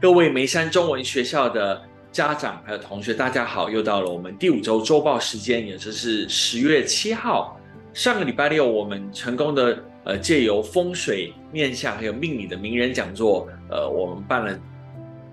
各位梅山中文学校的家长还有同学，大家好！又到了我们第五周周报时间，也就是十月七号。上个礼拜六，我们成功的呃借由风水面相还有命理的名人讲座，呃，我们办了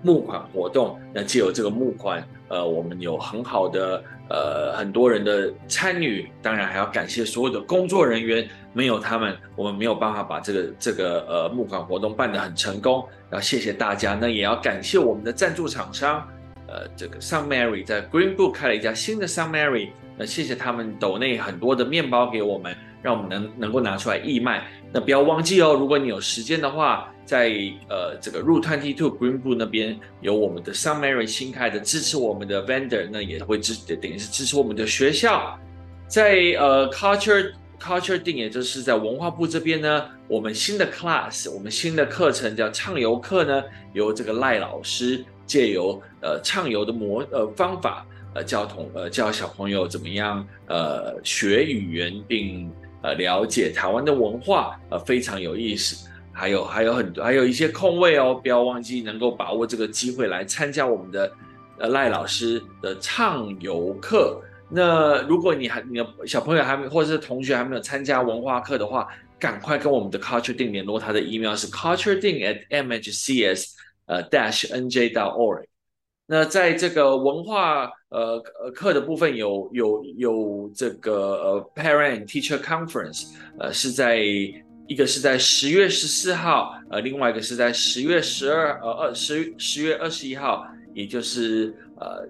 募款活动。那借由这个募款，呃，我们有很好的呃很多人的参与，当然还要感谢所有的工作人员。没有他们，我们没有办法把这个这个呃募款活动办得很成功。要谢谢大家，那也要感谢我们的赞助厂商，呃，这个 Sun Mary 在 Green Book 开了一家新的 Sun Mary，那谢谢他们抖内很多的面包给我们，让我们能能够拿出来义卖。那不要忘记哦，如果你有时间的话，在呃这个 Route Twenty Two Green b o o 那边有我们的 Sun Mary 新开的支持我们的 Vendor，那也会支等于是支持我们的学校，在呃 Culture。Culture 定，也就是在文化部这边呢，我们新的 class，我们新的课程叫畅游课呢，由这个赖老师借由呃畅游的模呃方法，呃教同呃教小朋友怎么样呃学语言，并呃了解台湾的文化，呃非常有意思。还有还有很多还有一些空位哦，不要忘记能够把握这个机会来参加我们的呃赖老师的畅游课。那如果你还你的小朋友还没或者是同学还没有参加文化课的话，赶快跟我们的 Culture 定联络，他的 email 是 culture 定 at mhcs 呃 dash nj dot org。那在这个文化呃呃课的部分有有有这个呃 parent teacher conference，呃是在一个是在十月十四号，呃另外一个是在十月十二呃二十十月二十一号，也就是呃。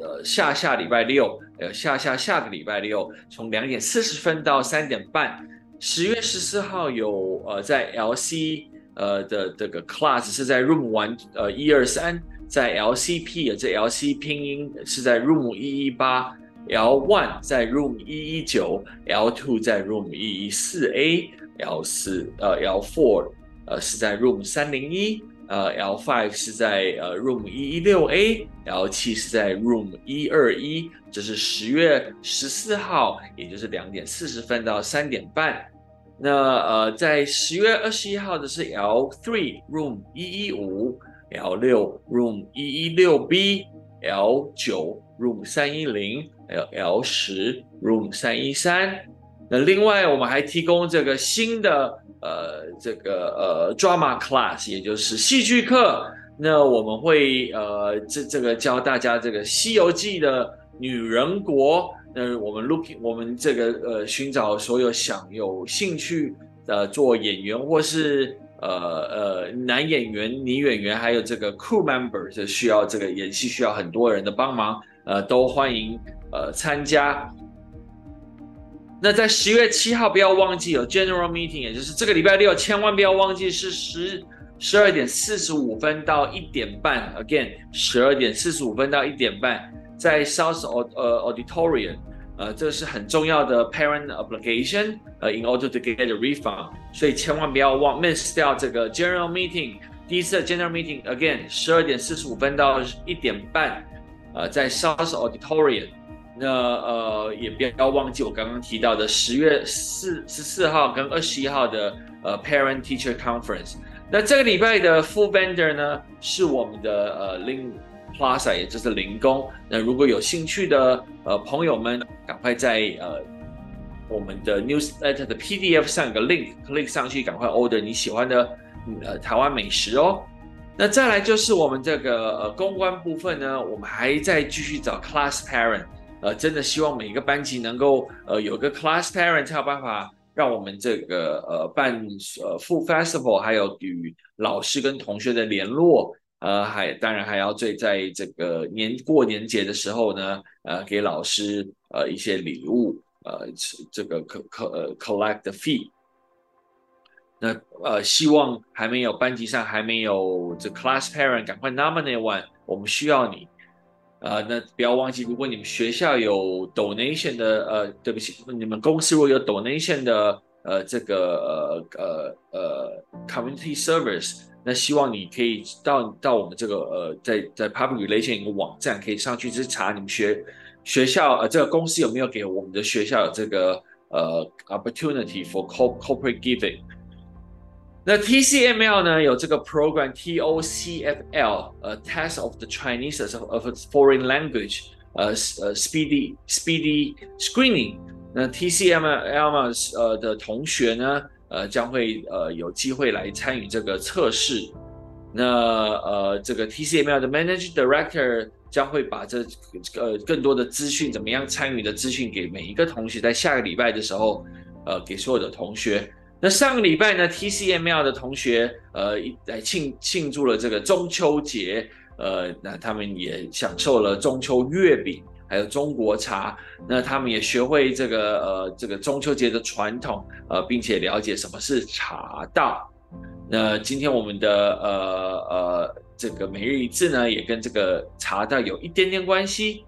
呃，下下礼拜六，呃，下下下个礼拜六，从两点四十分到三点半。十月十四号有呃，在 LC 呃的这个 class 是在 room one 呃一二三，在 LCP 这 LC 拼音是在 room 一一八，L one 在 room 一一九，L two 在 room 一一四 A，L 四呃 L four 呃是在 room 三零一。呃，L five 是在呃 room 一一六 A，L 七是在 room 一二一，这是十月十四号，也就是两点四十分到三点半。那呃，在十月二十一号的是 L three room 一一五，L 六 room 一一六 B，L 九 room 三一零，还有 L 十 room 三一三。那另外我们还提供这个新的。呃，这个呃，drama class，也就是戏剧课。那我们会呃，这这个教大家这个《西游记》的女人国。那我们 looking，我们这个呃，寻找所有想有兴趣的做演员或是呃呃男演员、女演员，还有这个 crew member，是需要这个演戏需要很多人的帮忙，呃，都欢迎呃参加。那在十月七号，不要忘记有 general meeting，也就是这个礼拜六，千万不要忘记是十十二点四十五分到一点半。Again，十二点四十五分到一点半，在 South 呃 Auditorium，呃，这是很重要的 parent obligation，呃，in order to get a refund，所以千万不要忘 miss 掉这个 general meeting。第一次的 general meeting，again，十二点四十五分到一点半，呃，在 South Auditorium。那呃，也不要忘记我刚刚提到的十月四十四号跟二十一号的呃 Parent Teacher Conference。那这个礼拜的 Full Vendor 呢，是我们的呃 Lin Plaza，也就是零工。那如果有兴趣的呃朋友们，赶快在呃我们的 Newsletter 的 PDF 上有个 link，click 上去，赶快 order 你喜欢的呃台湾美食哦。那再来就是我们这个呃公关部分呢，我们还在继续找 Class Parent。呃，真的希望每一个班级能够呃有个 class parent 才有办法让我们这个呃办呃 full festival，还有与老师跟同学的联络，呃，还当然还要最在这个年过年节的时候呢，呃，给老师呃一些礼物，呃，这个可可呃 collect the fee。那呃，希望还没有班级上还没有这 class parent，赶快 nominate one，我们需要你。呃，那不要忘记，如果你们学校有 donation 的，呃，对不起，你们公司如果有 donation 的，呃，这个呃呃呃 community service，那希望你可以到到我们这个呃，在在 public relation 一个网站可以上去去查你们学学校呃这个公司有没有给我们的学校有这个呃 opportunity for corporate giving。那 TCML 呢有这个 program TOCFL，呃，Test of the Chinese of a Foreign Language，呃呃，Speedy Speedy Screening。那 TCMLM 呃的同学呢，呃将会呃有机会来参与这个测试。那呃这个 TCML 的 Managing Director 将会把这呃更多的资讯，怎么样参与的资讯给每一个同学，在下个礼拜的时候，呃给所有的同学。那上个礼拜呢，TCML 的同学，呃，来庆庆祝了这个中秋节，呃，那他们也享受了中秋月饼，还有中国茶，那他们也学会这个呃这个中秋节的传统，呃，并且了解什么是茶道。那今天我们的呃呃这个每日一字呢，也跟这个茶道有一点点关系。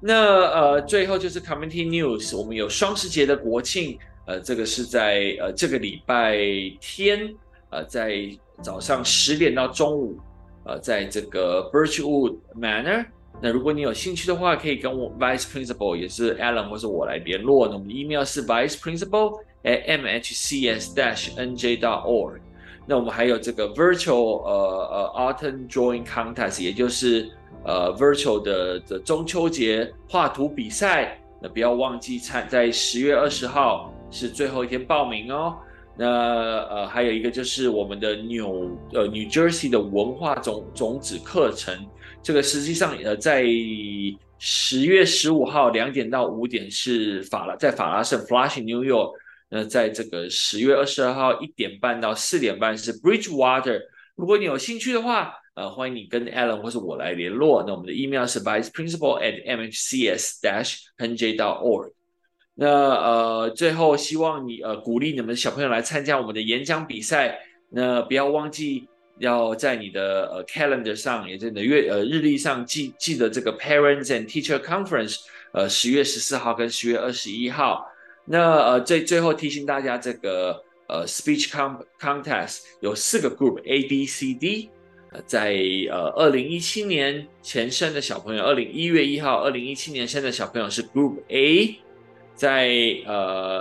那呃最后就是 Community News，我们有双十节的国庆。呃，这个是在呃这个礼拜天，呃，在早上十点到中午，呃，在这个 Birchwood Manor。那如果你有兴趣的话，可以跟我 Vice Principal，也是 Alan 或是我来联络。那我们的 email 是 Vice Principal at mhcs dash nj dot org。那我们还有这个 Virtual 呃呃 Autumn Drawing Contest，也就是呃 Virtual 的的中秋节画图比赛。那不要忘记参在十月二十号。是最后一天报名哦。那呃，还有一个就是我们的纽呃 New Jersey 的文化种种子课程，这个实际上呃在十月十五号两点到五点是法拉在法拉盛 Flushing New York。那在这个十月二十二号一点半到四点半是 Bridgewater。如果你有兴趣的话，呃，欢迎你跟 Alan 或是我来联络。那我们的 email 是 vice principal at mhcs dash nj dot org。那呃，最后希望你呃鼓励你们小朋友来参加我们的演讲比赛。那不要忘记要在你的呃 calendar 上，也在你的月呃日历上记记得这个 Parents and Teacher Conference，呃十月十四号跟十月二十一号。那呃最最后提醒大家，这个呃 Speech Contest 有四个 group A B C D，呃在呃二零一七年前生的小朋友，二零一月一号，二零一七年生的小朋友是 Group A。在呃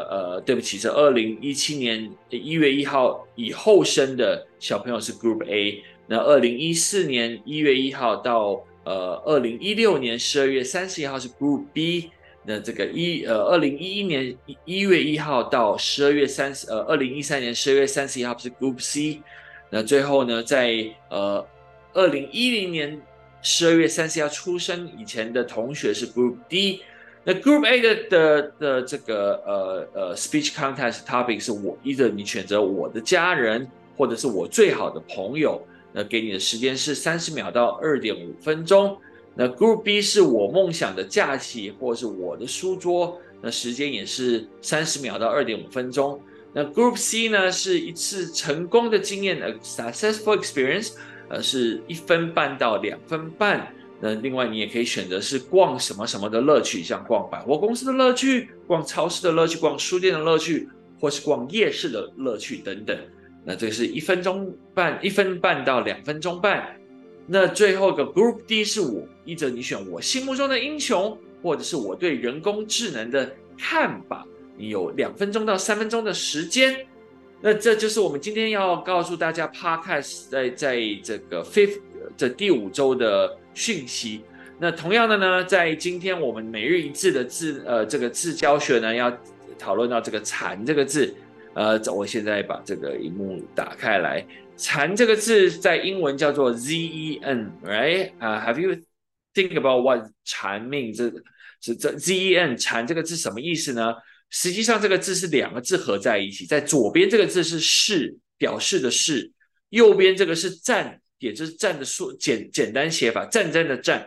呃，对不起，是二零一七年一月一号以后生的小朋友是 Group A，那二零一四年一月一号到呃二零一六年十二月三十一号是 Group B，那这个一呃二零一一年一月一号到十二月三十呃二零一三年十二月三十一号是 Group C，那最后呢，在呃二零一零年十二月三十一号出生以前的同学是 Group D。那 Group A 的的的这个呃呃 Speech Contest Topic 是我依着你选择我的家人，或者是我最好的朋友。那给你的时间是三十秒到二点五分钟。那 Group B 是我梦想的假期，或者是我的书桌。那时间也是三十秒到二点五分钟。那 Group C 呢，是一次成功的经验，a successful experience，呃，是一分半到两分半。那另外，你也可以选择是逛什么什么的乐趣，像逛百货公司的乐趣、逛超市的乐趣、逛书店的乐趣，或是逛夜市的乐趣等等。那这是一分钟半，一分半到两分钟半。那最后一个 Group D 是我，一则你选我心目中的英雄，或者是我对人工智能的看法。你有两分钟到三分钟的时间。那这就是我们今天要告诉大家，Podcast 在在这个 Fifth 这第五周的。讯息。那同样的呢，在今天我们每日一字的字，呃，这个字教学呢，要讨论到这个“禅”这个字。呃，我现在把这个荧幕打开来，“禅”这个字在英文叫做 zen，right？啊，Have you think about what 禅 mean？这这这 zen 禅这个字什么意思呢？实际上这个字是两个字合在一起，在左边这个字是“是”，表示的“是”，右边这个是“战”。也就是战的说简简单写法，战争的战，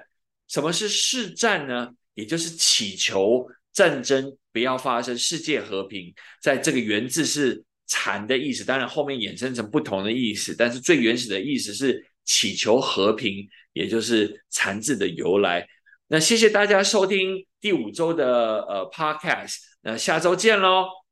什么是誓战呢？也就是祈求战争不要发生，世界和平。在这个原字是禅的意思，当然后面衍生成不同的意思，但是最原始的意思是祈求和平，也就是禅字的由来。那谢谢大家收听第五周的呃 podcast，那下周见喽。